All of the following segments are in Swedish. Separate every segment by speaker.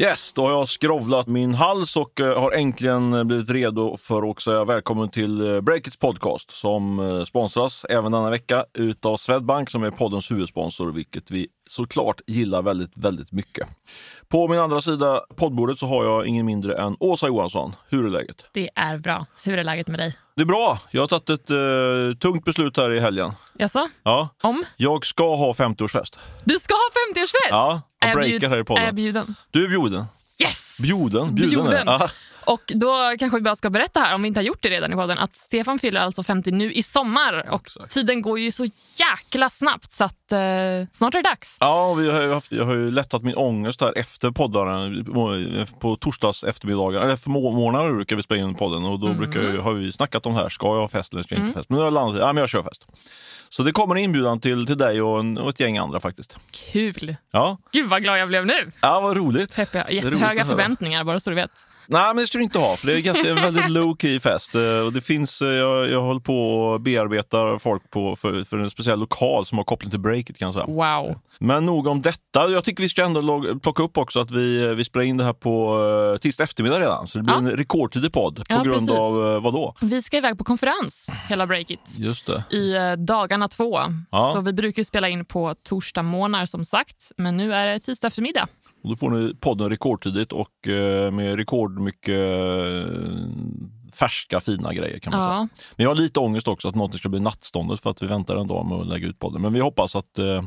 Speaker 1: Yes, då har jag skrovlat min hals och eh, har äntligen eh, blivit redo för att säga välkommen till eh, Breakits podcast som sponsras även denna vecka utav Swedbank som är poddens huvudsponsor, vilket vi såklart gillar väldigt, väldigt mycket. På min andra sida poddbordet så har jag ingen mindre än Åsa Johansson. Hur är läget?
Speaker 2: Det är bra. Hur är läget med dig?
Speaker 1: Det är bra. Jag har tagit ett eh, tungt beslut här i helgen.
Speaker 2: Jaså?
Speaker 1: Ja.
Speaker 2: Om?
Speaker 1: Jag ska ha 50-årsfest.
Speaker 2: Du ska ha 50-årsfest?
Speaker 1: Ja, jag
Speaker 2: Är
Speaker 1: breakar här i podden.
Speaker 2: Är jag bjuden?
Speaker 1: Du är bjuden.
Speaker 2: Yes!
Speaker 1: Bjuden? Bjuden.
Speaker 2: Bjuden.
Speaker 1: Ja.
Speaker 2: Och då kanske vi bara ska berätta här, om vi inte har gjort det redan i podden, att Stefan fyller alltså 50 nu i sommar och
Speaker 1: Exakt.
Speaker 2: tiden går ju så jäkla snabbt så att eh, snart är det dags.
Speaker 1: Ja, vi har haft, jag har ju lättat min ångest här efter poddarna. På torsdags eftermiddagar, eller för må- morgnar brukar vi spela in podden och då
Speaker 2: Mm.
Speaker 1: brukar, jag- har vi snackat om det här. Ska jag ha fest eller ska jag inte ha fest? Men nu har jag landat i, ja men jag kör fest. Så det kommer en inbjudan till, till dig och, en, och ett gäng andra faktiskt.
Speaker 2: Kul!
Speaker 1: Ja,
Speaker 2: Gud vad glad jag blev nu.
Speaker 1: ja vad roligt. Roligt att
Speaker 2: Jättehöga
Speaker 1: höra.
Speaker 2: förväntningar bara så du vet.
Speaker 1: Nej, men det ska du inte ha, för det är ganska, en väldigt low key fest. Eh, Och det finns, eh, jag, jag håller på och bearbetar folk på, för, för en speciell lokal som har koppling till breaket kan jag säga.
Speaker 2: Wow.
Speaker 1: Men nog om detta. Jag tycker vi ska ändå plocka upp också att vi, vi spelar in det här på tisdag eftermiddag redan. Så det blir
Speaker 2: Ja.
Speaker 1: en rekordtidig podd. På
Speaker 2: Ja,
Speaker 1: grund
Speaker 2: precis.
Speaker 1: av vad då?
Speaker 2: Vi ska iväg på konferens, hela Breakit.
Speaker 1: Just det.
Speaker 2: i eh, dagarna två.
Speaker 1: Ja.
Speaker 2: Så vi brukar spela in på torsdag morgnar som sagt, men nu är det tisdag eftermiddag.
Speaker 1: Och då får ni podden rekordtidigt och eh, med rekordmycket eh, färska fina grejer kan man säga.
Speaker 2: Ja.
Speaker 1: Men jag har lite ångest också att något ska bli nattståndet för att vi väntar en dag med att lägga ut podden. Men vi hoppas att eh,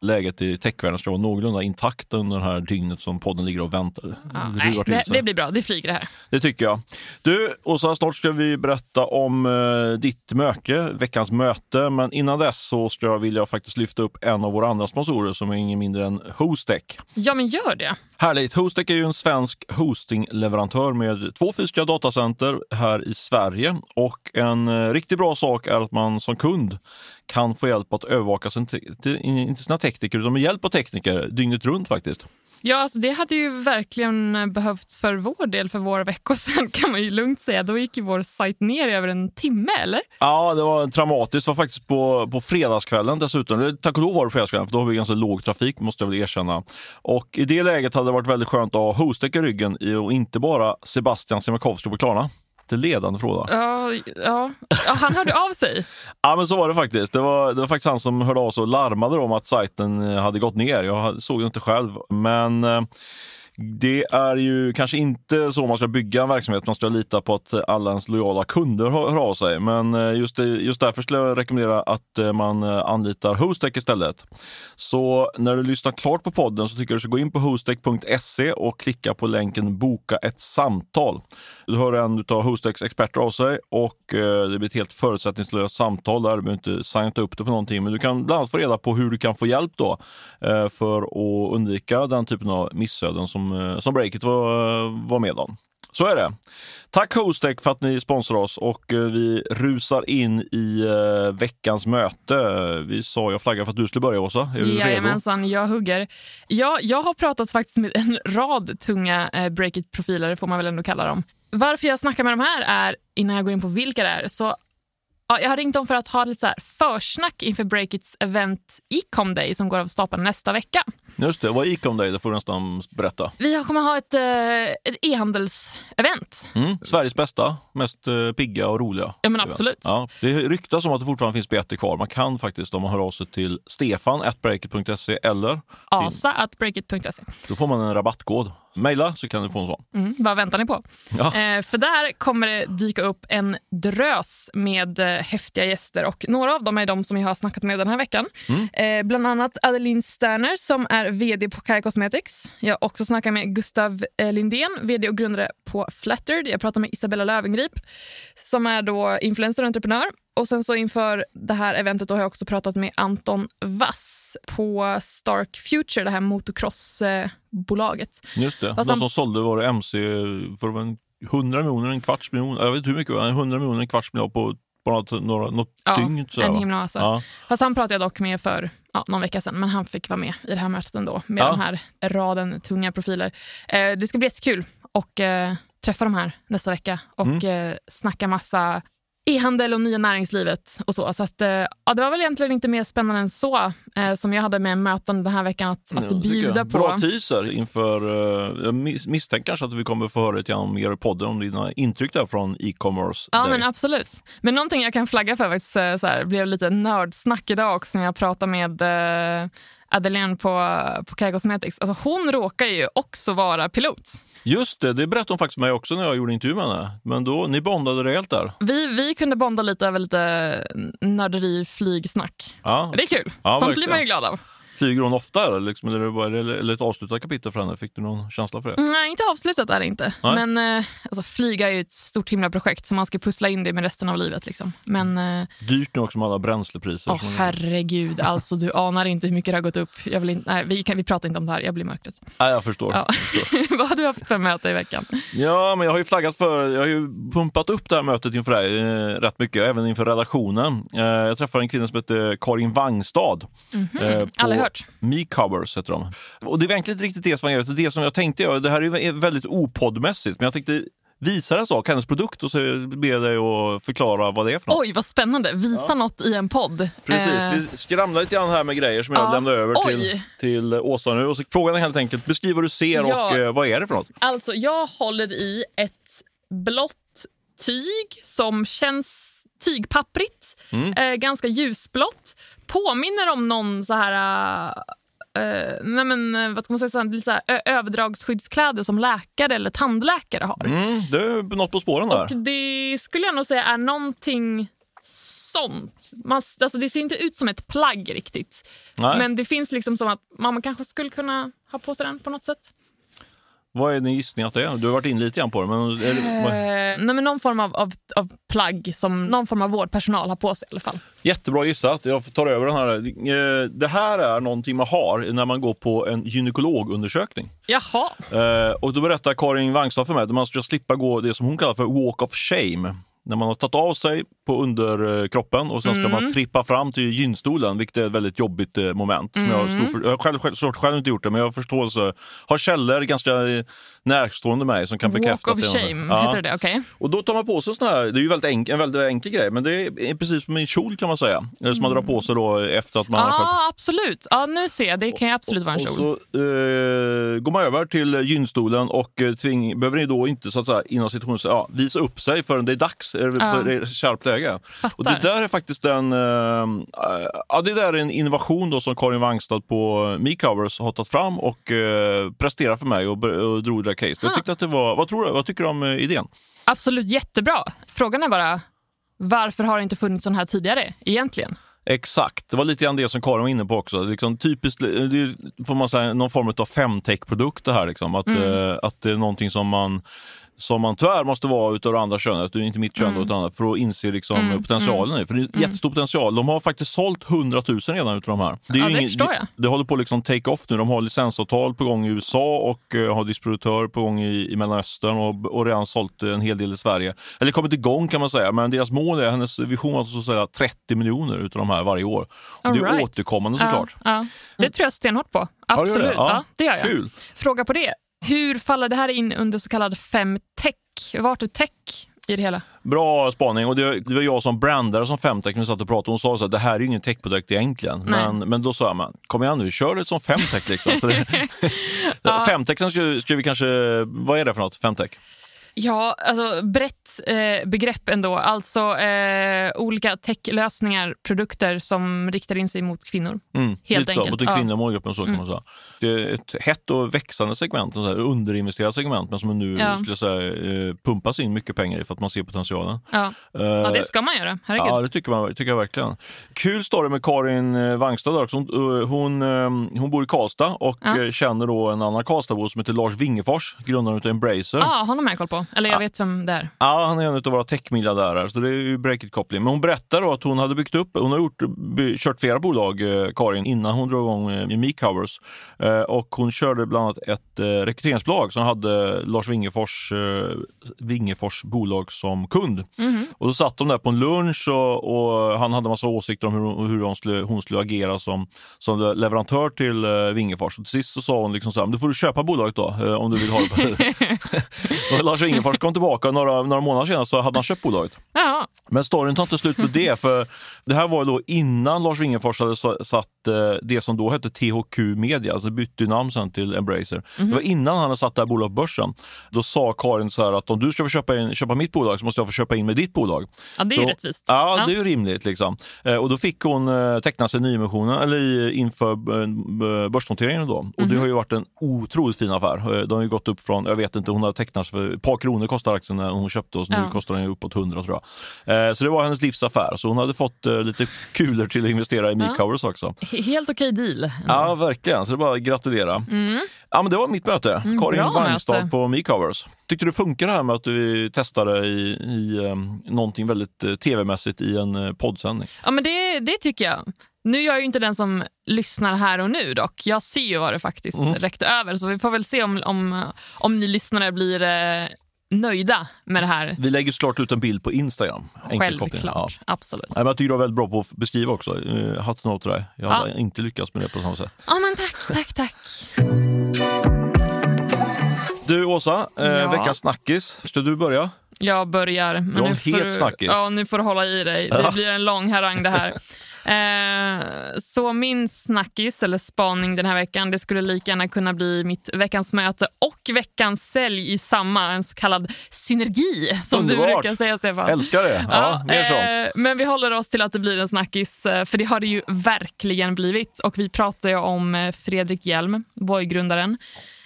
Speaker 1: läget i techvärlden ska vara någorlunda intakt under det här dygnet som podden ligger och väntar.
Speaker 2: Ja,
Speaker 1: Det
Speaker 2: nej, det, det blir bra, det flyger det här.
Speaker 1: Det tycker jag. Du, Åsa, snart ska vi berätta om eh, ditt möte, veckans möte. Men innan dess så ska jag vilja faktiskt lyfta upp en av våra andra sponsorer som är ingen mindre än Hostec.
Speaker 2: Ja, men gör det.
Speaker 1: Härligt! Hostec är ju en svensk hostingleverantör med två fysiska datacenter här i Sverige. Och en eh, riktigt bra sak är att man som kund kan få hjälp att övervaka sin te- te- inte sina tekniker utan med hjälp av tekniker dygnet runt faktiskt.
Speaker 2: Ja, alltså det hade ju verkligen behövts för vår del för våra veckor sedan kan man ju lugnt säga. Då gick ju vår sajt ner i över en timme, eller?
Speaker 1: Ja, det var traumatiskt. Det var faktiskt på, på fredagskvällen dessutom. Tack och lov var det fredagskvällen, för då har vi ganska låg trafik, måste jag väl erkänna. Och i det läget hade det varit väldigt skönt att ha Hostek i ryggen och inte bara Sebastian Siemiatkowski på Klarna. Det är ledande fråga.
Speaker 2: Ja, ja. ja, han hörde av sig.
Speaker 1: Ja, men så var det faktiskt. Det var, det var faktiskt han som hörde av sig och larmade om att sajten eh, hade gått ner. Jag såg det inte själv, men eh, det är ju kanske inte så man ska bygga en verksamhet. Man ska lita på att alla ens lojala kunder hör, av sig. Men eh, just, det, just därför skulle jag rekommendera att eh, man eh, anlitar Hostec istället. Så när du lyssnar klart på podden så tycker jag du ska gå in på hostec.se och klicka på länken Boka ett samtal. Du hör en av Hostecs experter av sig och det blir ett helt förutsättningslöst samtal där. Du behöver inte signa upp dig på någonting, men du kan bland annat få reda på hur du kan få hjälp då för att undvika den typen av missöden som, Eh, som Breakit var, var med om. Så är det. Tack Hostec för att ni sponsrar oss och eh, vi rusar in i eh, veckans möte. Vi sa, jag flaggar för att du skulle börja Åsa. Är du redo?
Speaker 2: Jajamensan, jag hugger. Ja, jag har pratat faktiskt med en rad tunga eh, breakit-profiler, får man väl ändå kalla dem. Varför jag snackar med de här är, innan jag går in på vilka det är, så ja, jag har ringt dem för att ha lite så här försnack inför Breakits event Ecom Day som går av stapeln nästa vecka.
Speaker 1: Just det, vad gick om dig? Det får du nästan berätta.
Speaker 2: Vi kommer ha ett, eh, ett e-handelsevent.
Speaker 1: Mm. Sveriges bästa, mest eh, pigga och roliga.
Speaker 2: Ja, men absolut.
Speaker 1: Ja, det ryktas om att det fortfarande finns biljetter kvar. Man kan faktiskt, om man hör av sig till stefan.breakit.se eller
Speaker 2: Asa breakit.se.
Speaker 1: då får man en rabattkod. Maila så kan du få en sån.
Speaker 2: Mm, vad väntar ni på?
Speaker 1: Ja.
Speaker 2: Eh, för där kommer det dyka upp en drös med eh, häftiga gäster och några av dem är de som jag har snackat med den här veckan. Eh, bland annat Adeline Sterner som är vd på Kaja Cosmetics. Jag har också snackat med Gustav eh, Lindén, vd och grundare på Flattered. Jag pratar med Isabella Lövengrip som är då influencer och entreprenör. Och sen så inför det här eventet då har jag också pratat med Anton Vass på Stark Future, det här motocrossbolaget.
Speaker 1: Just det.
Speaker 2: Fast
Speaker 1: De
Speaker 2: han-
Speaker 1: som sålde var det MC för det var en 100 miljoner, en kvarts miljon. Jag vet inte hur mycket, det var, en 100 miljoner, en kvarts miljon på bara något, några, något
Speaker 2: Ja,
Speaker 1: dygn. sådär,
Speaker 2: en himla.
Speaker 1: Ja.
Speaker 2: Fast han pratade jag dock med för ja, någon vecka sedan, men han fick vara med i det här mötet ändå med
Speaker 1: Ja.
Speaker 2: de här raden tunga profiler. Eh, det ska bli jättekul att eh, träffa de här nästa vecka och
Speaker 1: Mm.
Speaker 2: eh, snacka massa e-handel och nya näringslivet och så. så att, eh, ja, det var väl egentligen inte mer spännande än så eh, som jag hade med möten den här veckan att, att
Speaker 1: Ja,
Speaker 2: bjuda på.
Speaker 1: Bra teaser inför... eh, Jag mis- misstänker kanske att vi kommer få höra lite grann mer i podden om dina intryck där från e-commerce.
Speaker 2: Ja, men absolut. Men någonting jag kan flagga för faktiskt, eh, så här, blev lite nördsnack idag också när jag pratade med eh, Madeleine på, på Kaja Cosmetics. Alltså, hon råkar ju också vara pilot.
Speaker 1: Just det, det berättade hon faktiskt mig också när jag gjorde intervju med henne. Men då, ni bondade rejält där.
Speaker 2: Vi, vi kunde bonda lite över lite nörderi flygsnack.
Speaker 1: Ja.
Speaker 2: Det är kul.
Speaker 1: Ja,
Speaker 2: Sånt
Speaker 1: verkligen.
Speaker 2: blir man ju glad av.
Speaker 1: Flyger hon ofta eller, liksom, eller, är det bara, eller, ett avslutat kapitel för henne? Fick du någon känsla för det?
Speaker 2: Nej, inte avslutat är det inte.
Speaker 1: Nej.
Speaker 2: Men eh, alltså, flyga är ett stort himla projekt så man ska pussla in det med resten av livet. Liksom. Men eh,
Speaker 1: Dyrt nu också med alla bränslepriser.
Speaker 2: åh,
Speaker 1: som-
Speaker 2: herregud, alltså du anar inte hur mycket det har gått upp. Jag vill inte, nej, vi, kan, vi pratar inte om det här, jag blir mörkret.
Speaker 1: Nej, jag förstår.
Speaker 2: Ja. Vad har du haft för möte i veckan?
Speaker 1: Ja, men jag har ju flaggat för, jag har ju pumpat upp det här mötet inför dig eh, rätt mycket, även inför redaktionen. Eh, jag träffade en kvinna som heter Karin Wangstad. eh, på
Speaker 2: Hört.
Speaker 1: Me-covers heter de. Och det är egentligen inte riktigt det som var grejen, det som jag tänkte göra, det här är väldigt opoddmässigt, men jag tänkte visa en sak, hennes produkt, och så ber jag dig att förklara vad det är för något.
Speaker 2: Oj, vad spännande. Visa något i en podd.
Speaker 1: Precis,
Speaker 2: Eh,
Speaker 1: vi skramlar lite grann här med grejer som jag
Speaker 2: Ja.
Speaker 1: lämnar över till, till Åsa nu. Och så frågan är helt enkelt, beskriv vad du ser
Speaker 2: Ja.
Speaker 1: och eh, vad är det för något?
Speaker 2: Alltså, jag håller i ett blått tyg som känns tygpapprigt,
Speaker 1: Mm.
Speaker 2: eh, ganska ljusblått. Påminner om någon så här... eh, nej men, eh, vad ska man säga, så här, lite så här, överdragsskyddskläder som läkare eller tandläkare har.
Speaker 1: Mm, det är något på spåren där.
Speaker 2: Och det skulle jag nog säga är någonting sånt. Man, alltså det ser inte ut som ett plagg riktigt.
Speaker 1: Nej.
Speaker 2: Men det finns liksom som att man kanske skulle kunna ha på sig den på något sätt.
Speaker 1: Vad är din gissning att det är? Du har varit in lite grann på det. Men det,
Speaker 2: Eh, nej men någon form av, av, av plagg som någon form av vårdpersonal har på sig i alla fall.
Speaker 1: Jättebra gissat. Jag tar över den här. Eh, Det här är någonting man har när man går på en gynekologundersökning.
Speaker 2: Jaha.
Speaker 1: Eh, Och då berättar Karin Wangstad för mig att man ska slippa gå det som hon kallar för walk of shame. När man har tagit av sig på underkroppen och sen ska man trippa fram till gynstolen, vilket är ett väldigt jobbigt eh, moment. Som jag, för, jag har själv, själv, själv inte gjort det, men jag har förståelse. Har källor ganska eh, närstående mig som kan bekräfta
Speaker 2: Walk of shame.
Speaker 1: Ja.
Speaker 2: heter det? Okej.
Speaker 1: Och då tar man på sig sån här, det är ju väldigt enk, en väldigt enkel grej, men det är precis som en kjol kan man säga. Eller Som man drar på sig då efter att man
Speaker 2: Ja, ah, absolut. Ja, nu ser jag. Det kan ju absolut vara en
Speaker 1: och
Speaker 2: kjol.
Speaker 1: så eh, går man över till gynstolen och eh, tving, behöver ni då inte så att säga, inom situations, ja, visa upp sig förrän det är dags, det,
Speaker 2: Ja.
Speaker 1: det är skarpt läge. Och det där är faktiskt en, eh, ja, det där är en innovation då som Karin Wangstad på MeCovers har tagit fram och eh, presterat för mig och, och drog det där caset. Jag
Speaker 2: Ha.
Speaker 1: tyckte att det var, vad tror du? Vad tycker du om eh, idén?
Speaker 2: Absolut jättebra. Frågan är bara, varför har det inte funnits sån här tidigare egentligen?
Speaker 1: Exakt, det var lite grann det som Karin var inne på också. Liksom typiskt, det är, får man säga, någon form av femtech-produkt det här. Liksom. Att,
Speaker 2: Mm.
Speaker 1: eh, att det är någonting som man som man tyvärr måste vara utav det andra könet, inte mitt kön
Speaker 2: Mm.
Speaker 1: utan annat, för att inse liksom potentialen i. För det är jättestor potential. De har faktiskt sålt 100 000 redan utav de här. är
Speaker 2: Ja, det förstår jag.
Speaker 1: Det, det håller på att liksom take off nu. De har licensavtal på gång i USA och eh, har distributör på gång i, i Mellanöstern och, och redan sålt en hel del i Sverige. Eller kommit igång kan man säga, men deras mål är, hennes vision är så att säga 30 miljoner utav de här varje år. Och det är
Speaker 2: right.
Speaker 1: återkommande såklart.
Speaker 2: Ja, ja. Det tror jag stenhårt på.
Speaker 1: Ja, det gör
Speaker 2: Absolut.
Speaker 1: det.
Speaker 2: Ja. det gör jag.
Speaker 1: Kul!
Speaker 2: Fråga på det. Hur faller det här in under så kallad femtech? Vart är tech i det hela?
Speaker 1: Bra spaning. Och det, det var jag som brandare som Femtech när vi satt och pratade. Hon sa så här, det här är ju ingen techprodukt egentligen. Men, men då sa men, kom igen nu, kör det som Femtech. Liksom. Så det, Femtech sen ska, ska vi kanske, vad är det för något? Femtech?
Speaker 2: Ja, alltså brett eh, begrepp ändå. Alltså eh, olika techlösningar, produkter som riktar in sig mot kvinnor.
Speaker 1: Mm,
Speaker 2: Helt
Speaker 1: lite så,
Speaker 2: enkelt,
Speaker 1: mot den
Speaker 2: ja.
Speaker 1: kvinnliga målgruppen. Så kan man säga. Det är ett hett och växande segment, ett underinvesterat segment, men som nu
Speaker 2: Ja.
Speaker 1: skulle säga, eh, pumpas in mycket pengar i för att man ser potentialen.
Speaker 2: Ja.
Speaker 1: Eh,
Speaker 2: ja, det ska man göra. Herregud.
Speaker 1: Ja, det tycker, man, tycker jag verkligen. Kul story med Karin eh, Wangstad. också. Hon, eh, hon, eh, hon bor i Karlstad och
Speaker 2: Ja.
Speaker 1: eh, känner då en annan Karlstadbo som heter Lars Wingefors, grundaren av Embracer.
Speaker 2: Ja, honom har jag koll på. Eller jag vet vem det är.
Speaker 1: Ja, han är en av våra techmiljardärer, så det är ju Breakit-koppling. Men hon berättar då att hon hade byggt upp, hon har gjort, by, kört flera bolag, eh, Karin, innan hon drog igång eh, med MeCovers. Eh, och hon körde bland annat ett eh, rekryteringsbolag som hade Lars Wingefors, eh, Wingefors bolag som kund. Och då satt de där på en lunch och, och han hade massa åsikter om hur, hur hon, skulle, hon skulle agera som, som leverantör till eh, Wingefors. Och till sist så sa hon liksom så här, "Men då får du köpa bolaget då om du vill ha det. Lars Wingefors kom tillbaka några, några månader senare så hade han köpt bolaget.
Speaker 2: Jaha.
Speaker 1: Men storyn tar inte slut med det, för det här var då innan Lars Wingefors hade sa- satt eh, det som då hette THQ Media, alltså bytte namn sen till Embracer. Det var innan han hade satt det här bolaget på börsen. Då sa Karin så här att om du ska få köpa, in, köpa mitt bolag så måste jag få köpa in med ditt bolag.
Speaker 2: Ja, det är ju
Speaker 1: Så-
Speaker 2: rättvist.
Speaker 1: Ja,
Speaker 2: Ja.
Speaker 1: det är ju rimligt. Liksom. Eh, och då fick hon eh, teckna sig nyemissionen, eller inför börsnoteringen. Då. Och det har ju varit en otroligt fin affär. De har ju gått upp från, jag vet inte, hon har tecknat sig för kronor kostar aktien när hon köpte och nu
Speaker 2: Ja.
Speaker 1: kostar den uppåt 100 tror jag. Eh, så det var hennes livsaffär. Så hon hade fått eh, lite kulor till att investera i Meetcovers också.
Speaker 2: He- Helt okej deal.
Speaker 1: Ja, verkligen. Så det är bara att gratulera. Ja, men det var mitt möte. Karin
Speaker 2: bra
Speaker 1: Weinstad
Speaker 2: möte.
Speaker 1: på Meetcovers. Tyckte du funkar det här med att vi testade i, i um, någonting väldigt eh, tv-mässigt i en uh, poddsändning?
Speaker 2: Ja, men det, det tycker jag. Nu är jag ju inte den som lyssnar här och nu dock. Jag ser ju vad det faktiskt
Speaker 1: Mm.
Speaker 2: räckte över. Så vi får väl se om, om, om ni lyssnare blir eh, nöjda med det här.
Speaker 1: Vi lägger såklart ut en bild på Instagram.
Speaker 2: Självklart.
Speaker 1: Ja.
Speaker 2: Absolut.
Speaker 1: Nej, Jag tycker du var väldigt bra på att beskriva också. Uh, hatten av till dig. Jag hade inte lyckats med det på samma sätt.
Speaker 2: Ja, men tack, tack, tack.
Speaker 1: Du Åsa, eh,
Speaker 2: Ja.
Speaker 1: veckans snackis. Ska du börja?
Speaker 2: Jag börjar. Men
Speaker 1: Du har en
Speaker 2: nu får
Speaker 1: het snackis.
Speaker 2: Ja, nu får du hålla i dig. Det blir en lång harang det här. Eh, så min snackis, eller spaning den här veckan, det skulle lika gärna kunna bli mitt veckans möte och veckans sälj i samma, en så kallad synergi som
Speaker 1: Underbart.
Speaker 2: du brukar säga Stefan.
Speaker 1: Älskar det. Ja, sånt.
Speaker 2: eh, Men vi håller oss till att det blir en snackis, eh, för det har det ju verkligen blivit. Och vi pratar ju om eh, Fredrik Hjelm, Voi-grundaren.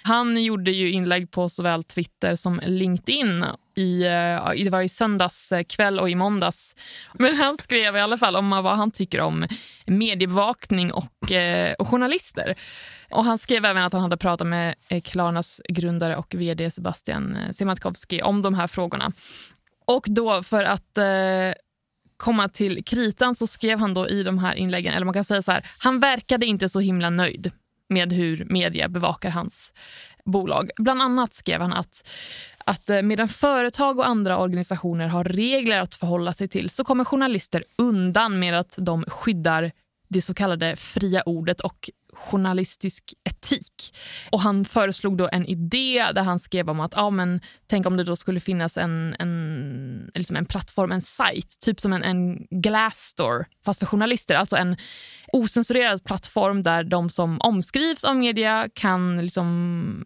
Speaker 2: Han gjorde ju inlägg på såväl Twitter som LinkedIn Eh, i, det var i söndags eh, kväll och i måndags. Men han skrev i alla fall om vad han tycker om mediebevakning och, eh, och journalister. Och Han skrev även att han hade pratat med Klarnas grundare och vd Sebastian Siemiatkowski om de här frågorna. Och då för att eh, komma till kritan så skrev han då i de här inläggen, eller man kan säga så här, han verkade inte så himla nöjd med hur media bevakar hans bolag. Bland annat skrev han att, att eh, medan företag och andra organisationer har regler att förhålla sig till så kommer journalister undan med att de skyddar det så kallade fria ordet och journalistisk etik. Och Han föreslog då en idé där han skrev om att ja, men, tänk om det då skulle finnas en, en, liksom en plattform, en sajt, typ som en, en Glassdoor, fast för journalister. Alltså en osensurerad plattform där de som omskrivs av media kan liksom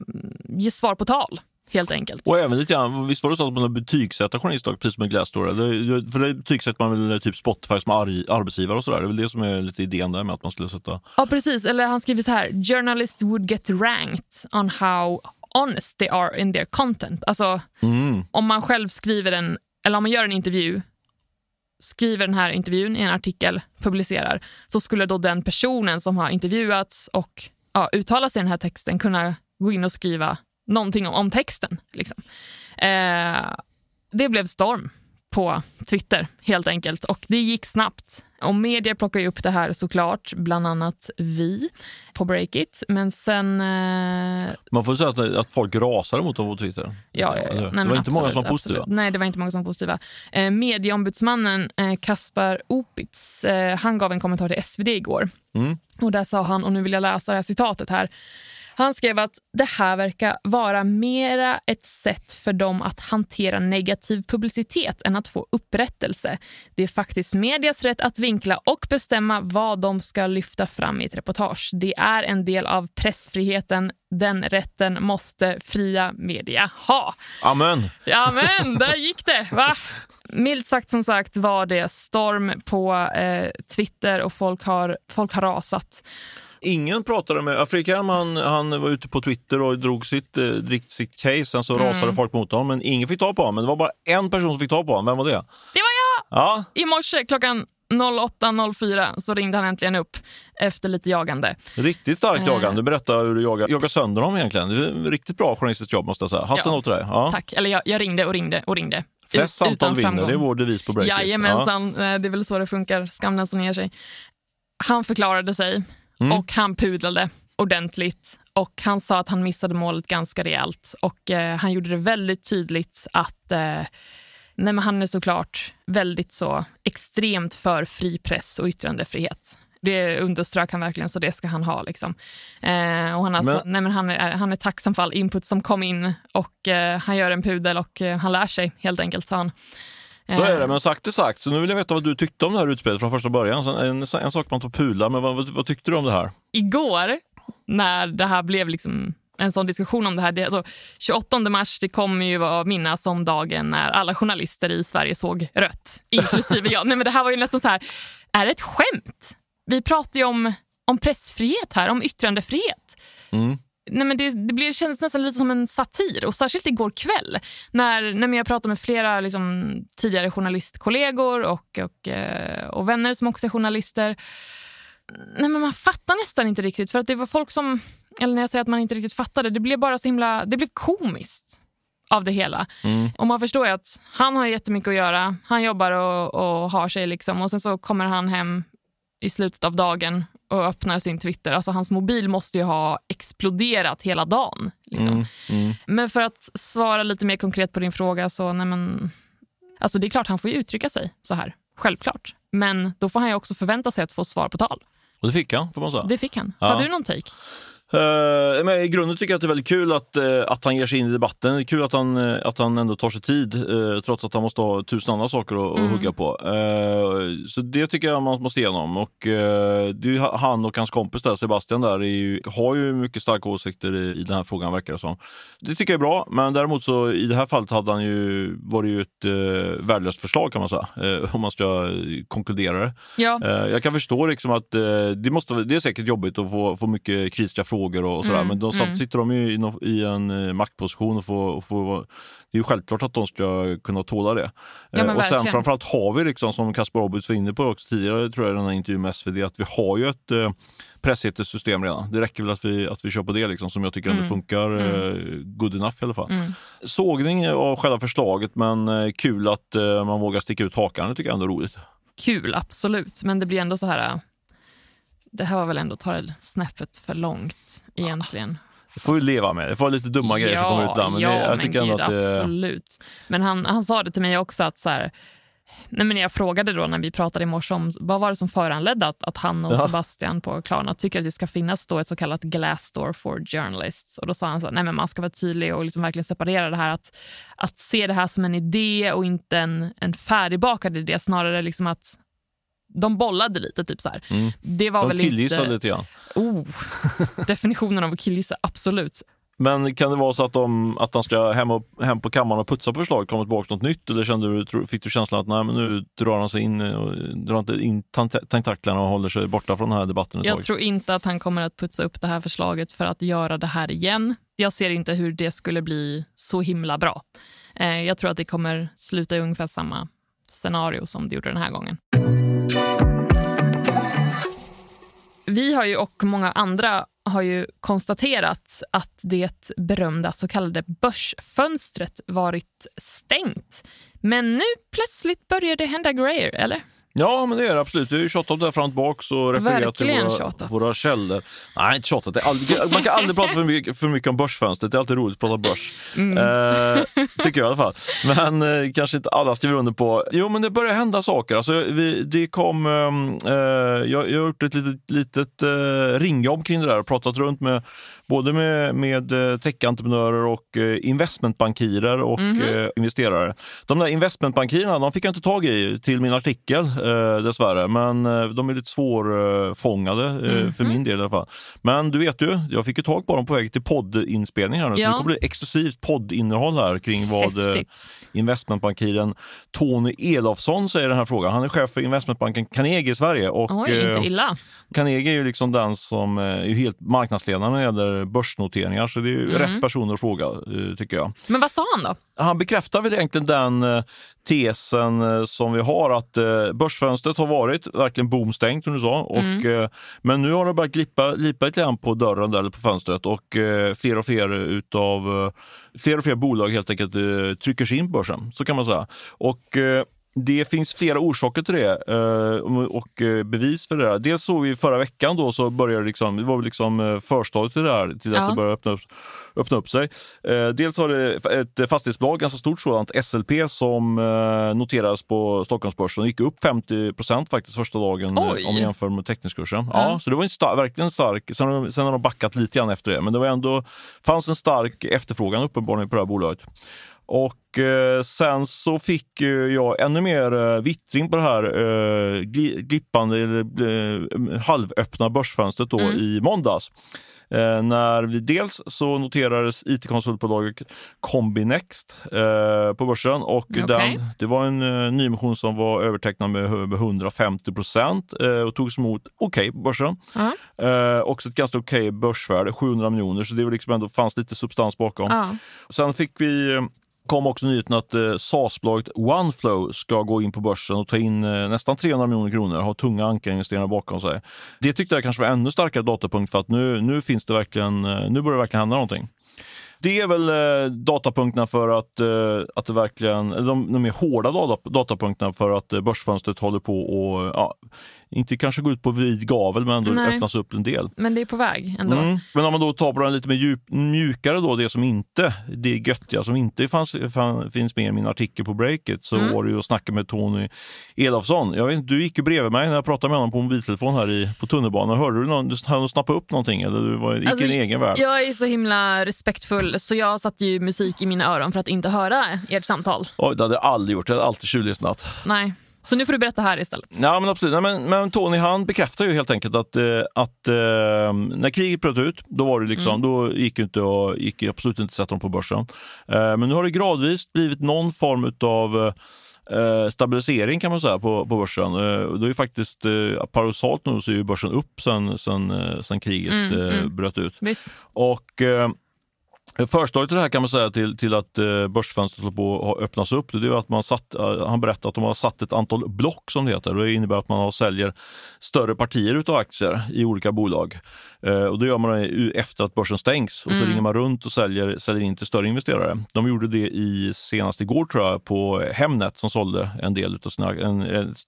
Speaker 2: ge svar på tal, helt enkelt.
Speaker 1: Och även lite grann, visst var det så att man betygsätter journalister precis som med Glassdoor? Det, för det betygsätter man väl typ Spotify som ar- arbetsgivare och sådär. Det är väl det som är lite idén där med att man skulle sätta...
Speaker 2: Ja, precis. Eller han skriver så här. Journalists would get ranked on how honest they are in their content. Alltså,
Speaker 1: Mm.
Speaker 2: om man själv skriver en, eller om man gör en intervju, skriver den här intervjun i en artikel, publicerar, så skulle då den personen som har intervjuats och ja, uttalat sig i den här texten kunna gå in och skriva någonting om, om texten. Liksom. Eh, det blev storm på Twitter helt enkelt och det gick snabbt. Och media plockar ju upp det här såklart, bland annat vi på Breakit. Men sen... Eh,
Speaker 1: Man får säga att, att folk rasade mot dem på Twitter.
Speaker 2: Ja, ja, ja. Nej,
Speaker 1: det var inte många som var
Speaker 2: absolut,
Speaker 1: positiva.
Speaker 2: absolut. Nej, det var inte många som var positiva. Eh, medieombudsmannen eh, Kaspar Opitz eh, han gav en kommentar till SvD igår.
Speaker 1: Mm.
Speaker 2: Och Där sa han, och nu vill jag läsa det här citatet här. Han skrev att det här verkar vara mera ett sätt för dem att hantera negativ publicitet än att få upprättelse. Det är faktiskt medias rätt att vinkla och bestämma vad de ska lyfta fram i ett reportage. Det är en del av pressfriheten. Den rätten måste fria media ha.
Speaker 1: Amen!
Speaker 2: Ja men, där gick det! Va? Milt sagt som sagt var det storm på eh, Twitter och folk har, folk har rasat.
Speaker 1: Ingen pratade med... Hjelm han, han var ute på Twitter och drog sitt, eh, drick sitt case. Sen så
Speaker 2: Mm.
Speaker 1: rasade folk mot honom, men ingen fick ta på honom. Men det var bara en person som fick ta på honom. Vem var det?
Speaker 2: Det var jag!
Speaker 1: Ja,
Speaker 2: I morse klockan 08.04 så ringde han äntligen upp efter lite jagande.
Speaker 1: riktigt starkt
Speaker 2: Eh.
Speaker 1: jagande. Du berättar hur du jagar, jagar sönder honom egentligen. Det är riktigt bra journalistiskt jobb måste jag säga. Hatten
Speaker 2: Ja.
Speaker 1: till dig. Ja.
Speaker 2: Tack. Eller jag, jag ringde och ringde och ringde.
Speaker 1: Flest samtal vinner,
Speaker 2: framgång.
Speaker 1: det är vår devis på Breakit.
Speaker 2: Jajamensan, Eh, det är väl så det funkar. Skam den som ger sig. Han förklarade sig
Speaker 1: Mm.
Speaker 2: och han pudlade ordentligt. Och Han sa att han missade målet ganska rejält. Och eh, Han gjorde det väldigt tydligt att eh, nej, han är såklart väldigt så extremt för fri press och yttrandefrihet. Det underströk han verkligen, så det ska han ha. Liksom. Eh, och han,
Speaker 1: Men-
Speaker 2: men... nej, men han, är, han är tacksam för all input som kom in och eh, han gör en pudel och eh, han lär sig helt enkelt, sa han.
Speaker 1: Så är det, men sagt är sagt. Så nu vill jag veta vad du tyckte om det här utspelet från första början. En, en sak man tar pudlar, men vad, vad, vad, tyckte du om det här?
Speaker 2: Igår, när det här blev liksom en sån diskussion om det här. Det, alltså, 28 mars det kommer ju att minnas som dagen när alla journalister i Sverige såg rött, inklusive jag. Nej, men det här var ju nästan så här, är det ett skämt? Vi pratar ju om, om pressfrihet här, om yttrandefrihet. Mm. Nej, men det, det, blir, det kändes nästan lite som en satir. Och Särskilt igår kväll när, när jag pratade med flera liksom, tidigare journalistkollegor och, och, eh, och vänner som också är journalister. Nej, men man fattar nästan inte riktigt. För att det var folk som, eller när jag säger att man inte riktigt fattade, det blev bara så himla, det blev komiskt av det hela. Mm. Och man förstår att han har jättemycket att göra. Han jobbar och, och har sig liksom och sen så kommer han hem i slutet av dagen och öppnar sin Twitter. Alltså hans mobil måste ju ha exploderat hela dagen. Liksom. Mm, mm. Men för att svara lite mer konkret på din fråga så nej men, alltså det är klart han får ju uttrycka sig så här, självklart. Men då får han ju också förvänta sig att få svar på tal.
Speaker 1: Och det fick han, får man säga.
Speaker 2: Det fick han. Ja. Har du någon take?
Speaker 1: Uh, men I grunden tycker jag att det är väldigt kul att, uh, att han ger sig in i debatten. Det är kul att han, uh, att han ändå tar sig tid trots att han måste ha tusen andra saker att, mm. hugga på. så det tycker jag man måste igenom. Och, det är han och hans kompis där, Sebastian där, ju, har ju mycket starka åsikter i, i den här frågan verkar det som. Det tycker jag är bra, men däremot så i det här fallet hade han ju, var det ju ett uh, värdelöst förslag kan man säga, om man ska konkludera det. Ja. jag kan förstå liksom att det, måste, det är säkert jobbigt att få, få mycket kritiska frågor frågor och sådär. Mm, men de, mm. sitter de i, i en eh, maktposition och får, och får, det är ju självklart att de ska kunna tåla det. Ja, eh, och sen framförallt har vi, liksom, som Kasper Roberts var inne på också tidigare tror jag i den här intervjun med SvD, att vi har ju ett eh, pressetesystem redan. Det räcker väl att vi, att vi kör på det liksom, som jag tycker mm. funkar mm. eh, good enough i alla fall. Mm. Sågning av själva förslaget men kul att man vågar sticka ut hakan, det tycker jag ändå är roligt.
Speaker 2: Kul, absolut. Men det blir ändå så här det här var väl ändå att ta det snäppet för långt egentligen.
Speaker 1: Det får vi leva med. Det får vara lite dumma grejer ja, som kommer ut ibland. Men ja, det, jag tycker
Speaker 2: men gud, att det... absolut. Men han, han sa det till mig också att så här, nej men jag frågade då när vi pratade i morse om vad var det som föranledde att, att han och ja. Sebastian på Klarna tycker att det ska finnas då ett så kallat Glassdoor for journalists. Och då sa han att man ska vara tydlig och liksom verkligen separera det här. Att, att se det här som en idé och inte en, en färdigbakad idé. Snarare liksom att de bollade lite. typ så mm.
Speaker 1: Det var de väl killgissade inte... lite grann.
Speaker 2: Oh, definitionen av att killgissa, absolut.
Speaker 1: Men kan det vara så att, de, att han ska hem, och, hem på kammaren och putsa på förslaget, komma tillbaka något nytt? Eller kände du, fick du känslan att nej, men nu drar han sig in och drar inte in tentaklerna och håller sig borta från den här debatten?
Speaker 2: Jag tror inte att han kommer att putsa upp det här förslaget för att göra det här igen. Jag ser inte hur det skulle bli så himla bra. Eh, jag tror att det kommer sluta i ungefär samma scenario som det gjorde den här gången. Vi har ju och många andra har ju konstaterat att det berömda så kallade börsfönstret varit stängt. Men nu plötsligt börjar det hända grejer, eller?
Speaker 1: Ja, men det är det absolut. Vi har ju tjatat där fram och tillbaka och refererat till våra, våra källor. Nej, inte tjatat. Aldrig, man kan aldrig prata för mycket, för mycket om börsfönstret. Det är alltid roligt att prata börs. Mm. Eh, tycker jag i alla fall. Men eh, kanske inte alla skriver under på. Jo, men det börjar hända saker. Alltså, vi, det kom, ehm, eh, jag, jag har gjort ett litet, litet eh, ringjobb kring det där och pratat runt med både med, med eh, techentreprenörer och eh, investmentbankirer och mm. investerare. De där investmentbankirerna de fick jag inte tag i till min artikel dessvärre, men de är lite svårfångade mm. för min del i alla fall. Men du vet ju, jag fick ju tag på dem på väg till poddinspelning här nu, ja. så det kommer bli exklusivt poddinnehåll här kring vad Häftigt. investmentbankiren Tony Elofsson säger i den här frågan. Han är chef för investmentbanken Carnegie i Sverige. Och,
Speaker 2: Oj, inte illa.
Speaker 1: Carnegie är ju liksom den som är helt marknadsledande när det gäller börsnoteringar. Så det är mm. rätt personer att fråga, eh, tycker jag.
Speaker 2: Men vad sa han då?
Speaker 1: Han bekräftar väl egentligen den eh, tesen eh, som vi har att börsfönstret har varit verkligen boomstängt som du sa. Och, mm. Men nu har det börjat glippa, lipa lite grann på dörren där, eller på fönstret och fler och fler utav fler och fler bolag helt enkelt trycker sig in på börsen. Så kan man säga. Och det finns flera orsaker till det eh, och eh, bevis för det. Där. Dels såg vi förra veckan då så började liksom, det var liksom eh, förstadiet till det här, till ja. att det började öppna upp, öppna upp sig. Dels har det ett fastighetsbolag, ganska stort sådant, SLP, som noterades på Stockholmsbörsen och gick upp 50 procent faktiskt första dagen Oj. om man jämför med teckningskursen. Ja. ja. så det var en star verkligen stark, sen, sen har de backat lite grann efter det, men det var ändå, fanns en stark efterfrågan uppenbarligen på det här bolaget. Och eh, sen så fick jag ännu mer eh, vittring på det här eh, glippande, eh, halvöppna börsfönstret då mm. i måndags. Eh, när vi dels så noterades it-konsultbolaget Combinext eh, på börsen och okay. den, det var en eh, nyemission som var övertecknad med över 150 procent eh, och togs emot okej okay på börsen. Uh -huh. också ett ganska okej okay börsvärde, 700 miljoner, så det var liksom ändå fanns lite substans bakom. Uh -huh. Sen fick vi kom också nyheten att eh, SAS-bolaget OneFlow ska gå in på börsen och ta in eh, nästan 300 miljoner kronor, ha tunga ankarinvesterare bakom sig. Det tyckte jag kanske var ännu starkare datapunkt för att nu, nu finns det verkligen, eh, nu börjar det verkligen hända någonting. Det är väl eh, datapunkterna för att, eh, att det verkligen, de, de mer hårda data, datapunkterna för att eh, börsfönstret håller på att ja, inte kanske gå ut på vid gavel, men ändå Nej. öppnas upp en del.
Speaker 2: Men det är på väg ändå. Mm.
Speaker 1: Men om man då tar på den lite mer djup, mjukare, då, det som inte, det göttiga som inte fanns, fann, finns med i min artikel på Breakit, så mm. var det ju att snacka med Tony Elofsson. Jag vet, du gick ju bredvid mig när jag pratade med honom på mobiltelefon här i, på tunnelbanan. Hörde du någon, du snappa upp någonting eller du var, gick alltså, i din egen värld?
Speaker 2: Jag är så himla respektfull så jag satte ju musik i mina öron för att inte höra ert samtal.
Speaker 1: Oj, det hade jag aldrig gjort. Jag hade alltid tjuvlyssnat.
Speaker 2: Nej. Så nu får du berätta här istället.
Speaker 1: Ja, men absolut. men, men Tony han bekräftar ju helt enkelt att, eh, att eh, när kriget bröt ut, då var det liksom, mm. då gick det inte och, gick absolut inte att sätta dem på börsen. Eh, men nu har det gradvis blivit någon form av Eh, stabilisering kan man säga på, på börsen. Eh, det är faktiskt eh, paradoxalt nog så är börsen upp sen, sen, eh, sen kriget mm, mm. bröt ut.
Speaker 2: Visst.
Speaker 1: Och Förstadiet till det här kan man säga till, till att eh, börsfönstret håller på att öppnas upp. Det är att man satt, eh, han berättar att de har satt ett antal block som det heter. Det innebär att man säljer större partier av aktier i olika bolag. Eh, och då gör man det efter att börsen stängs och så mm. ringer man runt och säljer, säljer in till större investerare. De gjorde det i senast igår tror jag på Hemnet som sålde en del av sina, en,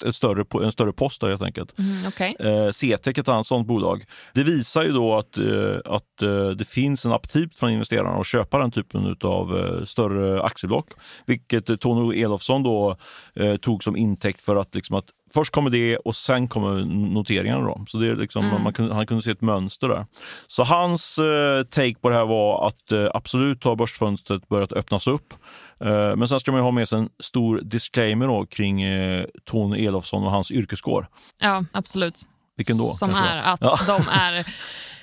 Speaker 1: ett större, en större post där, helt enkelt.
Speaker 2: Mm, okay.
Speaker 1: CTEC är ett annat sådant bolag. Det visar ju då att, att det finns en aptit från investerarna att köpa den typen av eh, större aktieblock. Vilket Tony Elofsson då eh, tog som intäkt för att, liksom att först kommer det och sen kommer noteringarna. Då. Så det är liksom, mm. man kunde, han kunde se ett mönster där. Så hans eh, take på det här var att eh, absolut har börsfönstret börjat öppnas upp. Eh, men sen ska man ha med sig en stor disclaimer då, kring eh, Tony Elofsson och hans yrkeskår.
Speaker 2: Ja, absolut.
Speaker 1: Vilken då?
Speaker 2: Som kanske? är att ja. de är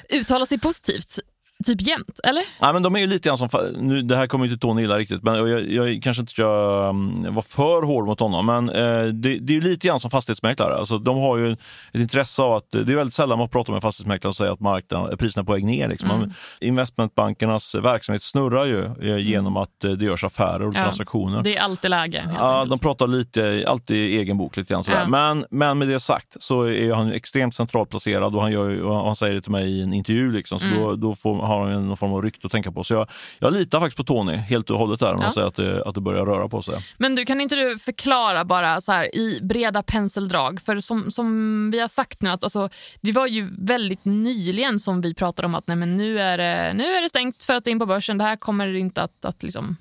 Speaker 2: uttalar sig positivt typ jämt, eller?
Speaker 1: Nej, men de är ju lite grann som, nu, det här kommer inte Tony gilla riktigt, men jag, jag kanske inte ska um, vara för hård mot honom, men eh, det, det, är lite grann som fastighetsmäklare. Alltså, de har ju ett intresse av att, det är väldigt sällan man pratar med fastighetsmäklare och säger att marknaden, priserna är på väg ner. Liksom. Mm. Investmentbankernas verksamhet snurrar ju eh, genom mm. att eh, det görs affärer och ja, transaktioner.
Speaker 2: Det är alltid läge.
Speaker 1: Ja, de pratar lite, alltid egen bok lite grann sådär. Ja. Men, men med det sagt så är han extremt centralt placerad och han, gör, och han säger det till mig i en intervju. Liksom, så mm. då, då får har någon form av rykte att tänka på. Så jag, jag litar faktiskt på Tony helt och hållet där om ja. säger att det, att det börjar röra på sig.
Speaker 2: Men du, kan inte du förklara bara så här i breda penseldrag? För som, som vi har sagt nu, att alltså, det var ju väldigt nyligen som vi pratade om att nej, men nu, är det, nu är det stängt för att det är in på börsen. Det här kommer inte att, att liksom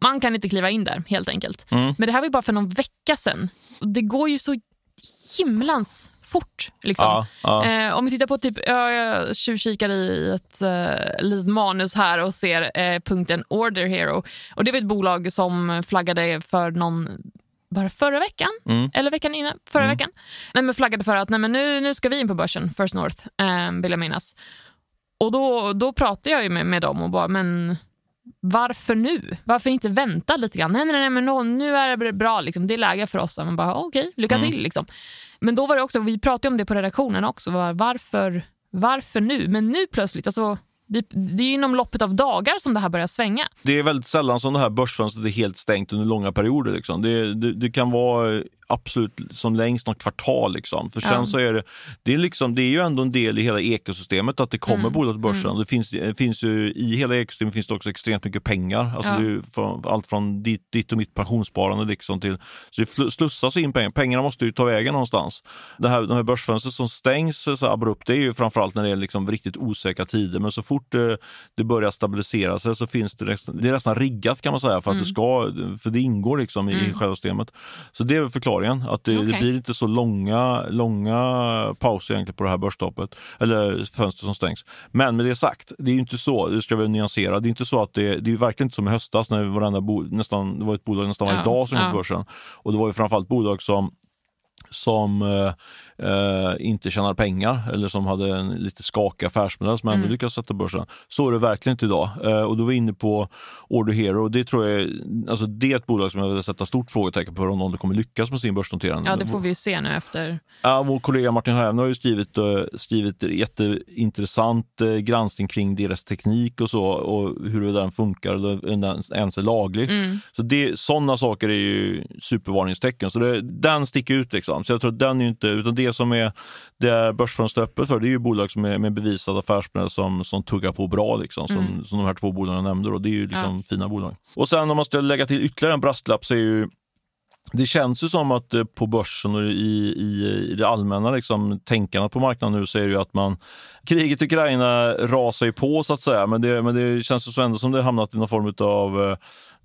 Speaker 2: man kan inte kliva in där helt enkelt. Mm. Men det här var ju bara för någon vecka sedan. Det går ju så himlans fort. Liksom. Ja, ja. Eh, om vi tittar på, typ, jag tjuvkikar i ett eh, litet manus här och ser eh, punkten Order Hero. Och Det var ett bolag som flaggade för någon bara förra veckan, mm. eller veckan innan, förra mm. veckan, nej, men flaggade för att nej, men nu, nu ska vi in på börsen, First North, eh, vill jag minnas. Och då, då pratade jag med, med dem och bara, men varför nu? Varför inte vänta lite grann? Nej, nej, nej, men nu är det bra, liksom. det är läge för oss. Man bara, okej, okay, lycka mm. till. Liksom. Men då var det också, vi pratade om det på redaktionen också, varför, varför nu? Men nu plötsligt, alltså, det är inom loppet av dagar som det här börjar svänga.
Speaker 1: Det är väldigt sällan som det här börsfönstret är helt stängt under långa perioder. Liksom. Det, det, det, kan vara absolut som längst något kvartal. Liksom. För sen ja. så är det, det, är liksom, det är ju ändå en del i hela ekosystemet att det kommer mm. bolag till börsen. Mm. Det finns, det finns ju, I hela ekosystemet finns det också extremt mycket pengar. Alltså ja. det från, allt från ditt, ditt och mitt pensionssparande. Liksom till, så det slussas in pengar. Pengarna måste ju ta vägen någonstans. Det här, de här börsfönstren som stängs så abrupt, det är ju framförallt när det är liksom riktigt osäkra tider. Men så fort det, det börjar stabilisera sig så finns det, det är nästan riggat kan man säga för att mm. det ska, för det ingår liksom i mm. själva systemet. Så det är förklaringen förklaringen. Att det,
Speaker 2: Okej.
Speaker 1: det blir inte så långa, långa pauser egentligen på det här börsstoppet, eller fönster som stängs. Men med det sagt, det är ju inte så, det ska vi nyansera, det är inte så att det, det är verkligen inte som i höstas när varenda bo, nästan, det var ett bolag nästan varje
Speaker 2: Ja,
Speaker 1: dag som gick
Speaker 2: ja.
Speaker 1: på börsen. Och det var ju framförallt bolag som som eh, eh, inte tjänar pengar eller som hade en lite skakig affärsmodell som ändå
Speaker 2: Mm.
Speaker 1: lyckas sätta börsen. Så är det verkligen inte idag. Eh, och då var inne på Order Hero och det tror jag är- alltså det är ett bolag som jag vill sätta stort frågetecken på om de kommer lyckas med sin börsnotering.
Speaker 2: Ja, det får vi ju se nu efter.
Speaker 1: Ja, vår kollega Martin Hävner har ju skrivit, eh, skrivit jätteintressant eh, granskning kring deras teknik och så och hur den funkar eller ens är laglig.
Speaker 2: Mm.
Speaker 1: Så det, sådana saker är ju supervarningstecken. Så det, den sticker ut. Liksom. Så jag tror att den är inte, utan det som är det börsfönstret öppet för, det är ju bolag som är med bevisad affärsmodell som, som tuggar på bra. Liksom, som,
Speaker 2: Mm.
Speaker 1: som de här två bolagen jag nämnde. Då. Det är ju liksom fina bolag. Och sen om man ska lägga till ytterligare en brasklapp så är ju det känns ju som att eh, på börsen och i, i, i det allmänna liksom, tänkandet på marknaden nu så är det ju att man kriget i Ukraina rasar ju på så att säga, men det, men det känns ju ändå som det har hamnat i någon form av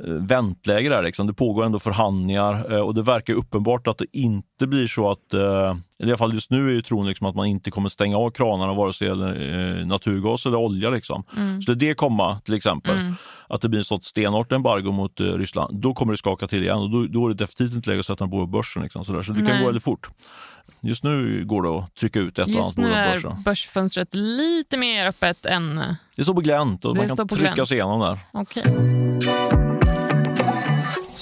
Speaker 1: väntläge där. Liksom. Det pågår ändå förhandlingar eh, och det verkar uppenbart att det inte blir så att, eh, eller i alla fall just nu är ju tron liksom att man inte kommer stänga av kranarna vare sig det gäller eh, naturgas eller olja. Liksom.
Speaker 2: Mm.
Speaker 1: Skulle det komma till exempel, att det blir ett sånt stenhårt embargo mot eh, Ryssland, då kommer det skaka till igen och då, då är det definitivt inte läge att sätta den på börsen. Liksom, sådär. Så det kan
Speaker 2: Nej.
Speaker 1: gå väldigt fort. Just nu går det att trycka ut ett och annat
Speaker 2: Just nu
Speaker 1: bolag på
Speaker 2: är
Speaker 1: börsen.
Speaker 2: börsfönstret lite mer öppet än...
Speaker 1: Det står på glänt och
Speaker 2: Det
Speaker 1: man kan trycka sig igenom där.
Speaker 2: Okej.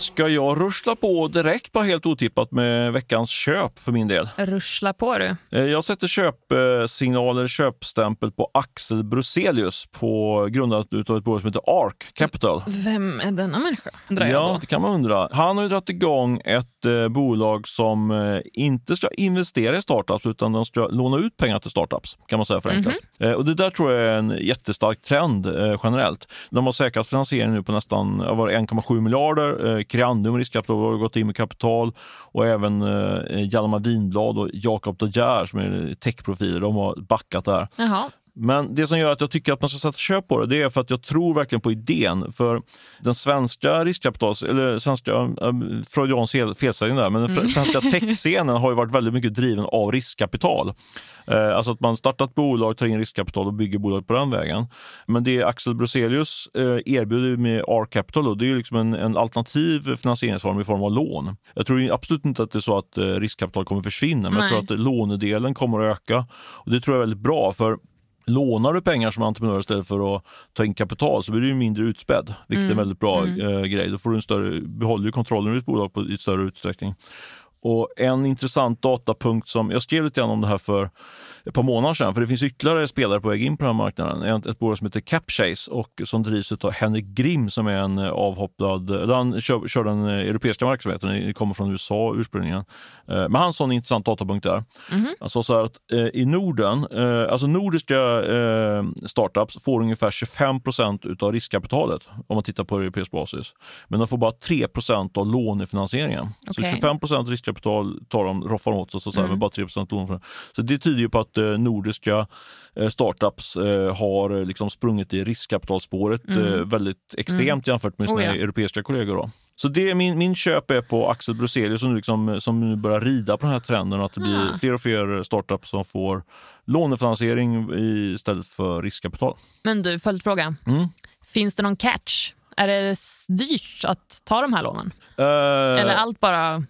Speaker 1: Ska jag ruschla på direkt bara helt otippat med veckans köp för min del?
Speaker 2: Ruschla på du.
Speaker 1: Eh, Jag sätter köpsignaler, köpstämpel på Axel Bruselius på grundat utav ett bolag som heter Ark Capital.
Speaker 2: Vem är denna människa? Undrar
Speaker 1: Ja,
Speaker 2: då.
Speaker 1: det kan man undra. Han har ju dragit igång ett eh, bolag som eh, inte ska investera i startups utan de ska låna ut pengar till startups, kan man säga förenklat.
Speaker 2: Mhm.
Speaker 1: Eh, och det där tror jag är en jättestark trend generellt. De har säkrat finansiering nu på nästan ja, var det 1,7 miljarder. Eh, Creandum riskkapital har gått in med kapital och även eh, Hjalmar Winblad och Jakob De Geer som är techprofiler, de har backat där.
Speaker 2: Jaha.
Speaker 1: Men det som gör att jag tycker att man ska sätta köp på det, det är för att jag tror verkligen på idén. För den svenska riskkapitals, eller svenska, äh, freudiansk felsägning där, men den
Speaker 2: Mm.
Speaker 1: svenska techscenen har ju varit väldigt mycket driven av riskkapital. Eh, alltså att man startar ett bolag, tar in riskkapital och bygger bolag på den vägen. Men det Axel Bruselius eh, erbjuder med R Capital, då, det är ju liksom en, en alternativ finansieringsform i form av lån. Jag tror absolut inte att det är så att eh, riskkapital kommer försvinna, men jag tror
Speaker 2: Nej.
Speaker 1: att lånedelen kommer att öka. Och Det tror jag är väldigt bra, för Lånar du pengar som entreprenör istället för att ta in kapital så blir du mindre utspädd, vilket är en väldigt bra eh, grej. Då får du en större, behåller du kontrollen över ditt bolag på, i större utsträckning. Och En intressant datapunkt som, jag skrev lite grann om det här för ett par månader sedan, för det finns ytterligare spelare på väg in på den här marknaden. Ett, ett bolag som heter Capchase och som drivs av Henrik Grimm som är en eh, avhopplad, eller han kör, kör den eh, europeiska verksamheten, det kommer från USA ursprungligen. Eh, Men han sa en intressant datapunkt där. Han sa så här att i Norden, alltså nordiska startups får ungefär 25 procent av riskkapitalet om man tittar på europeisk basis. Men de får bara 3 procent av lånefinansieringen. Så
Speaker 2: Okej.
Speaker 1: 25 procent riskkapital tar de, roffar åt sig, så, så, här, men bara 3 procent lån. För. Så det tyder ju på att eh, nordiska eh, startups eh, har liksom sprungit i riskkapitalspåret eh, väldigt extremt jämfört med sina
Speaker 2: Oh ja.
Speaker 1: europeiska kollegor. Då. Så det är min, min köp är på Axel Bruselius som, nu liksom, som nu börjar rida på den här trenden att det blir
Speaker 2: Ah.
Speaker 1: fler och fler startups som får lånefinansiering istället för riskkapital.
Speaker 2: Men du, följdfråga.
Speaker 1: Mm.
Speaker 2: Finns det någon catch? Är det dyrt att ta de här lånen?
Speaker 1: Eh,
Speaker 2: Eller allt bara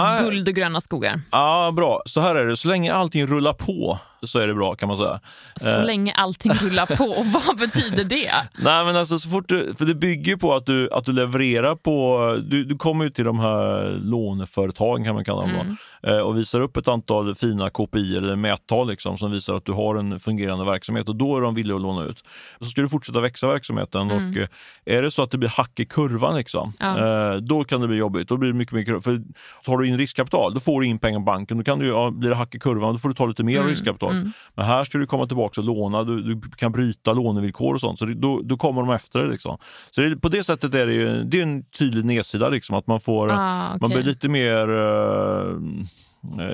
Speaker 1: nej.
Speaker 2: guld och gröna skogar?
Speaker 1: Ja, bra. Så här är det. Så länge allting rullar på så är det bra kan man säga.
Speaker 2: Så
Speaker 1: Eh.
Speaker 2: länge allting rullar på. Vad betyder det?
Speaker 1: Nej, men alltså så fort du, för det bygger ju på att du, att du levererar på, du, du kommer ju till de här låneföretagen kan man kalla dem
Speaker 2: Mm.
Speaker 1: eh, och visar upp ett antal fina KPI eller mättal liksom, som visar att du har en fungerande verksamhet och då är de villiga att låna ut. Så ska du fortsätta växa verksamheten och eh, är det så att det blir hack i kurvan liksom,
Speaker 2: Mm. Ja.
Speaker 1: då kan det bli jobbigt. Då blir det mycket, mycket, för tar du in riskkapital, då får du in pengar på banken, då kan du, ja, blir det hack i kurvan, då får du ta lite mer
Speaker 2: Mm.
Speaker 1: riskkapital. Men här ska du komma tillbaka och låna, du, du kan bryta lånevillkor och sånt, så det, då, då kommer de efter det. Liksom. Så det, på det sättet är det, ju, det är en tydlig nedsida, liksom, att man, får,
Speaker 2: Ah,
Speaker 1: man
Speaker 2: okej.
Speaker 1: blir lite mer eh,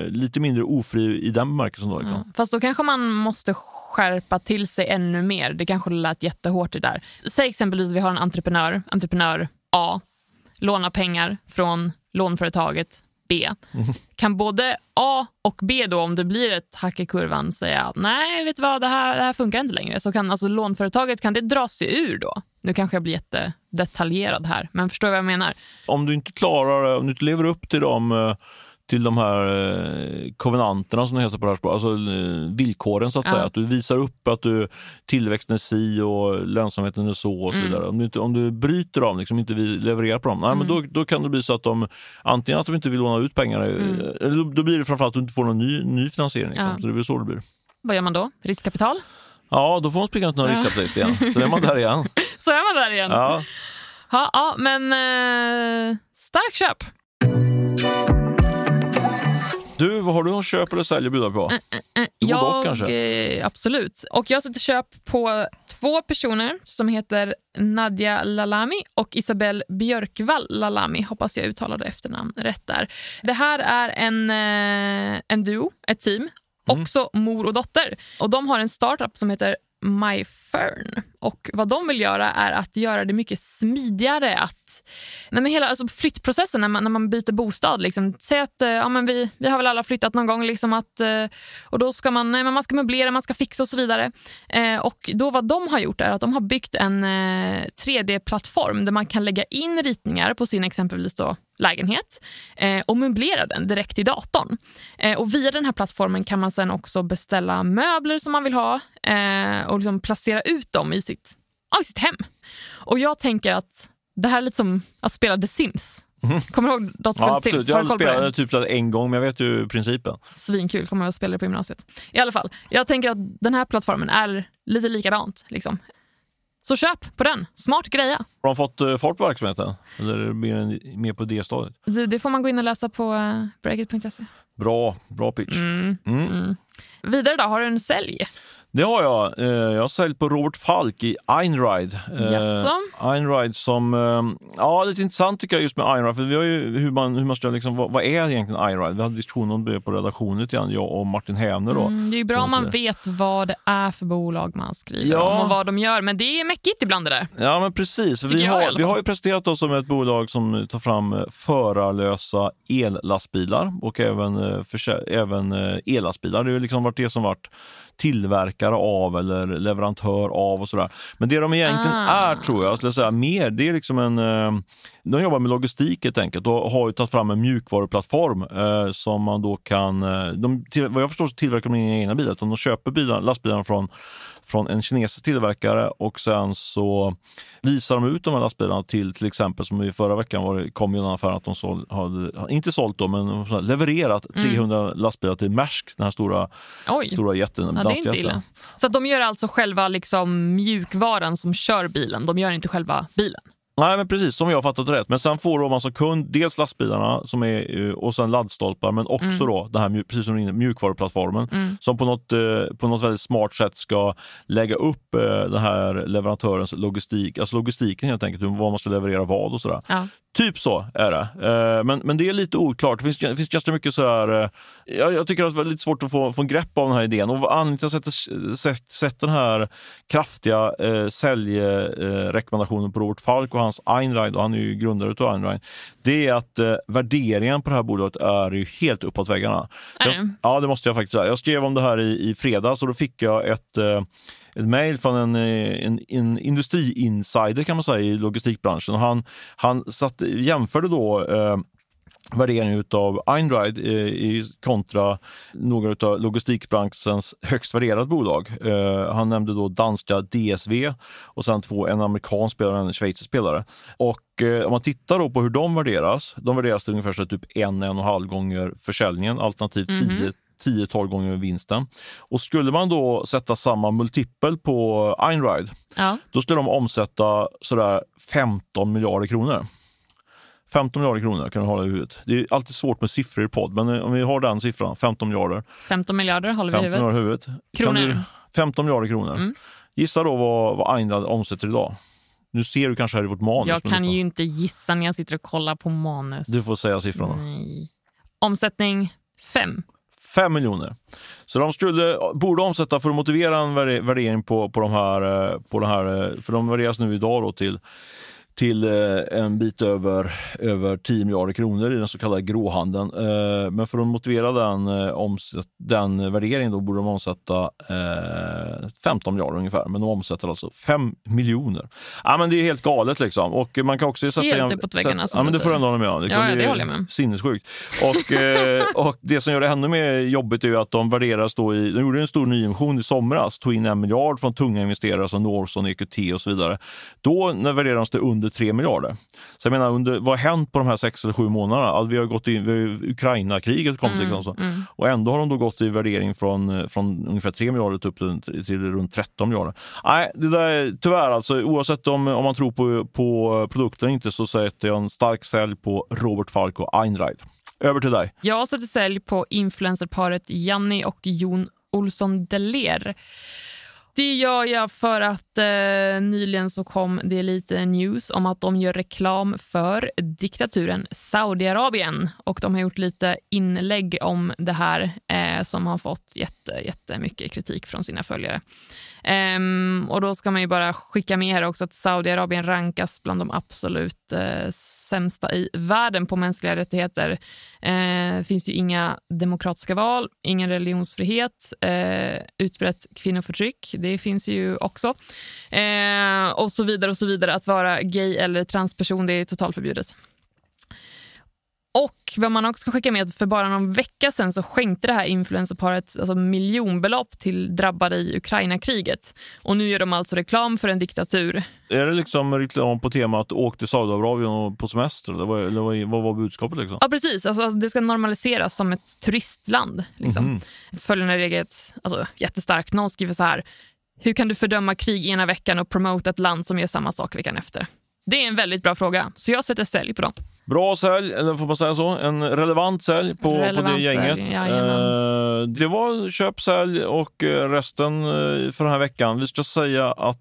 Speaker 1: lite mindre ofri i den bemärkelsen. Då, liksom.
Speaker 2: Ja. Fast då kanske man måste skärpa till sig ännu mer. Det kanske lät jättehårt det där. Säg exempelvis vi har en entreprenör, entreprenör A, lånar pengar från lånföretaget B. Kan både A och B, då, om det blir ett hack i kurvan, säga nej, vet du vad, det här, det här funkar inte längre. Så kan alltså lånföretaget kan det dra sig ur då. Nu kanske jag blir jättedetaljerad här, men förstår du vad jag menar?
Speaker 1: Om du inte klarar om du inte lever upp till de, eh, till de här eh, kovenanterna som det heter på det här språket, alltså eh, villkoren så att
Speaker 2: Ja.
Speaker 1: säga. Att du visar upp att du, tillväxten är si och lönsamheten är så och så
Speaker 2: Mm.
Speaker 1: vidare. Om du, inte, om du bryter dem, liksom inte levererar på dem, nej, men
Speaker 2: Mm.
Speaker 1: då, då kan det bli så att de antingen att de inte vill låna ut pengar, eh,
Speaker 2: Mm.
Speaker 1: då, då blir det framförallt att du inte får någon ny, ny finansiering. Liksom.
Speaker 2: Ja.
Speaker 1: Så det väl så det blir.
Speaker 2: Vad gör man då? Riskkapital?
Speaker 1: Ja, då får man springa till någon
Speaker 2: Ja.
Speaker 1: riskkapitalist igen. Så är man där igen.
Speaker 2: Så är man där igen.
Speaker 1: Ja.
Speaker 2: Ja, ja men eh, stark köp.
Speaker 1: Du, vad har du någon köp eller sälj att bjuda på?
Speaker 2: Eh,
Speaker 1: både och
Speaker 2: Jag,
Speaker 1: kanske?
Speaker 2: eh, absolut. Och jag sätter köp på två personer som heter Nadja Lalami och Isabelle Björkvall Lalami. Hoppas jag uttalade efternamn rätt där. Det här är en, eh, en duo, ett team.
Speaker 1: Mm.
Speaker 2: Också mor och dotter. Och De har en startup som heter MyFern. Och Vad de vill göra är att göra det mycket smidigare att... Nej, men hela alltså flyttprocessen när man, när man byter bostad. Liksom. Säg att eh, ja, men vi, vi har väl alla flyttat någon gång. Liksom att, eh, och då ska man, nej, men man ska möblera, man ska fixa och så vidare. Eh, och då Vad de har gjort är att de har byggt en eh, 3D-plattform där man kan lägga in ritningar på sin exempelvis då, lägenhet eh, och möblera den direkt i datorn. Eh, och Via den här plattformen kan man sen också beställa möbler som man vill ha eh, och liksom placera ut dem i sitt, ja, i sitt hem. Och Jag tänker att det här är lite som att spela The Sims. Kommer du ihåg datorspelet
Speaker 1: Mhm. Ja, absolut.
Speaker 2: Sims?
Speaker 1: Jag
Speaker 2: Har det?
Speaker 1: spelat typ en gång, men jag vet ju principen.
Speaker 2: Svinkul, kommer jag att spela det på gymnasiet. I alla fall, jag tänker att den här plattformen är lite likadant. Liksom. Så köp på den. Smart greja.
Speaker 1: Har de fått eh, fart på verksamheten? Eller är det mer, på det stadiet?
Speaker 2: Det, det får man gå in och läsa på uh, breakit.se.
Speaker 1: Bra, bra pitch.
Speaker 2: Mm.
Speaker 1: Mm.
Speaker 2: Mm. Vidare då, har du en sälj?
Speaker 1: Det har jag. Eh, Jag har säljt på Robert Falk i Einride. Eh? Einride som, eh, ja lite intressant tycker jag just med Einride, för vi har ju hur man, hur man ska liksom, vad, vad är egentligen Einride? Vi hade diskussion om det på redaktionen lite grann, jag och Martin Hävner då.
Speaker 2: Mm, det är ju bra om man vet vad det är för bolag man skriver
Speaker 1: Ja.
Speaker 2: om och vad de gör, men det är mäckigt ibland det där.
Speaker 1: Ja men precis.
Speaker 2: Tycker
Speaker 1: Vi har, vi har ju presenterat oss som ett bolag som tar fram förarlösa ellastbilar och även, även ellastbilar. Det har ju liksom varit det som varit tillverkare av eller leverantör av och sådär. Men det de egentligen
Speaker 2: Ah.
Speaker 1: är tror jag, skulle jag säga mer, det är liksom en... De jobbar med logistik helt enkelt och har ju tagit fram en mjukvaruplattform eh, som man då kan... eh, De, till, vad jag förstår så tillverkar de inga egna bilar utan de köper bilar, lastbilarna från, från en kinesisk tillverkare och sen så visar de ut de här lastbilarna till till exempel som i förra veckan var det, kom ju en affär att de såld, hade, inte sålt då, men levererat 300 lastbilar till Maersk, den här stora,
Speaker 2: Oj,
Speaker 1: stora jätten,
Speaker 2: ja, illa. Så de gör alltså själva liksom mjukvaran som kör bilen, de gör inte själva bilen.
Speaker 1: Nej, men precis som jag fattat rätt. Men sen får man som kund dels lastbilarna som är, eh, och sen laddstolpar, men också
Speaker 2: Mm.
Speaker 1: då det här, precis som inne, mjukvaruplattformen som på något, eh, på något väldigt smart sätt ska lägga upp eh, den här leverantörens logistik, alltså logistiken helt enkelt, vad man ska leverera vad och sådär.
Speaker 2: Ja.
Speaker 1: Typ så är det. Men, men det är lite oklart. Det finns, det finns ganska mycket så här... Jag, jag tycker att det är lite svårt att få, få en grepp av den här idén. Och anledningen till att jag sätter- sett, sett den här kraftiga eh, säljrekommendationen på Robert Falk och hans Einride, och han är ju grundare av Einride, det är att eh, värderingen på det här bolaget är ju helt uppåt väggarna. Jag, ja, det måste jag faktiskt säga. Jag skrev om det här i, i fredags och då fick jag ett, eh, ett mejl från en, eh, en, en industriinsider kan man säga i logistikbranschen. Och han han satt, jämförde då eh, värderingen av Einride eh, kontra några av logistikbranschens högst värderade bolag. Eh, han nämnde då danska DSV och sen två, en amerikansk spelare och en schweizisk spelare. Och eh, om man tittar då på hur de värderas, de värderas till ungefär så typ en, en och halv gånger försäljningen alternativt 10 10-12 gånger vinsten. Och skulle man då sätta samma multipel på Einride,
Speaker 2: Ja.
Speaker 1: då skulle de omsätta sådär 15 miljarder kronor. 15 miljarder kronor kan du hålla i huvudet. Det är alltid svårt med siffror i podd, men eh, om vi har den siffran, 15 miljarder.
Speaker 2: 15 miljarder håller vi i
Speaker 1: 15 miljarder i
Speaker 2: huvudet.
Speaker 1: huvudet.
Speaker 2: Kronor.
Speaker 1: Du, 15 miljarder kronor.
Speaker 2: Mm.
Speaker 1: Gissa då vad, vad Einride omsätter idag. Nu ser du kanske här i vårt manus.
Speaker 2: Jag kan ju inte gissa när jag sitter och kollar på manus.
Speaker 1: du får säga siffrorna.
Speaker 2: Nej. Omsättning 5.
Speaker 1: 5 miljoner. Så de skulle, borde omsätta, för att motivera en värde- värdering på, på, de här, eh, på de här, eh, för de värderas nu idag då till till eh, en bit över, över 10 miljarder kronor i den så kallade gråhandeln. Eh, men för att motivera den, omsätt, den värderingen då borde de omsätta 15 miljarder ungefär, men de omsätter alltså 5 miljoner. Ja, men det är helt galet liksom. Och man kan också sätta
Speaker 2: helt uppåt väggarna.
Speaker 1: Ja, men det får jag ändå hålla med om.
Speaker 2: Liksom, ja, det, det håller jag med.
Speaker 1: Sinnessjukt. Och, och det som gör det ännu mer jobbigt är att de värderas då i, de gjorde en stor nyemission i somras, tog in en miljard från tunga investerare som Norson, EQT och så vidare. Då när värderades det under 3 miljarder. Så jag menar, under, vad har hänt på de här sex eller sju månaderna? Alltså, vi har gått in, Ukraina-kriget kom mm, liksom så. Mm. och ändå har de då gått i värdering från, från ungefär 3 miljarder upp till, till runt 13 miljarder. Nej, det där, tyvärr alltså, oavsett om, om man tror på, på produkten inte så sätter jag en stark sälj på Robert Falk och Einride. Över till dig.
Speaker 2: Jag sätter sälj på influencerparet Janni och Jon Olsson Deler. Det gör jag för att eh, nyligen så kom det lite news om att de gör reklam för diktaturen Saudiarabien. Och de har gjort lite inlägg om det här eh, som har fått jätte, jättemycket kritik från sina följare. Um, och då ska man ju bara skicka med här också att Saudiarabien rankas bland de absolut uh, sämsta i världen på mänskliga rättigheter. Uh, det finns ju inga demokratiska val, ingen religionsfrihet, uh, utbrett kvinnoförtryck, det finns ju också. Uh, och så vidare och så vidare. Att vara gay eller transperson, det är totalförbjudet. Och vad man också ska skicka med, för bara någon vecka sen så skänkte det här influencerparet alltså miljonbelopp till drabbade i Ukraina-kriget. Och nu gör de alltså reklam för en diktatur.
Speaker 1: Är det liksom reklam på temat åk till Saudiarabien på semester? Eller vad, eller vad, var budskapet? Liksom?
Speaker 2: Ja, precis. Alltså, det ska normaliseras som ett turistland. Liksom. Mm -hmm. Följande regeln alltså, jättestarkt. Någon skriver så här. Hur kan du fördöma krig ena veckan och promota ett land som gör samma sak veckan efter? Det är en väldigt bra fråga, så jag sätter sälj på dem.
Speaker 1: Bra sälj, eller får man säga så? En relevant sälj på, relevant på det gänget. Sälj, eh, det var köp, sälj och eh, resten eh, för den här veckan. Vi ska säga att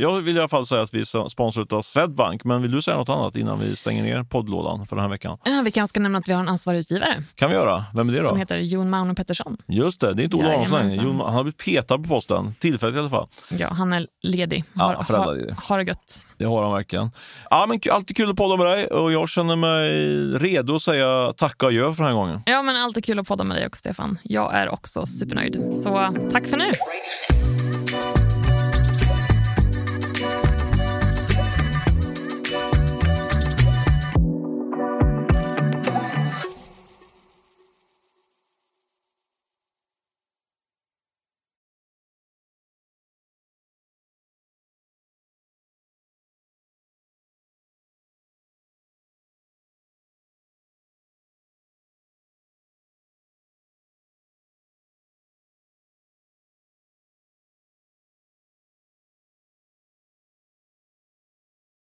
Speaker 1: jag vill i alla fall säga att vi är sponsrade av Swedbank, men vill du säga något annat innan vi stänger ner poddlådan för den här veckan?
Speaker 2: Ja, vi kanske ska nämna att vi har en ansvarig utgivare.
Speaker 1: kan vi göra. Vem är det då?
Speaker 2: Som heter Jon Mauno Pettersson.
Speaker 1: Just det, det är inte Ola Aronsson längre. Han har blivit petad på posten, tillfälligt i alla fall.
Speaker 2: Ja, han är ledig. Har, ja, har, har det gött.
Speaker 1: Det har han verkligen. Ja, men alltid kul att podda med dig och jag känner mig redo att säga tack och adjö för den här gången.
Speaker 2: Ja, men alltid kul att podda med dig också, Stefan. Jag är också supernöjd. Så tack för nu.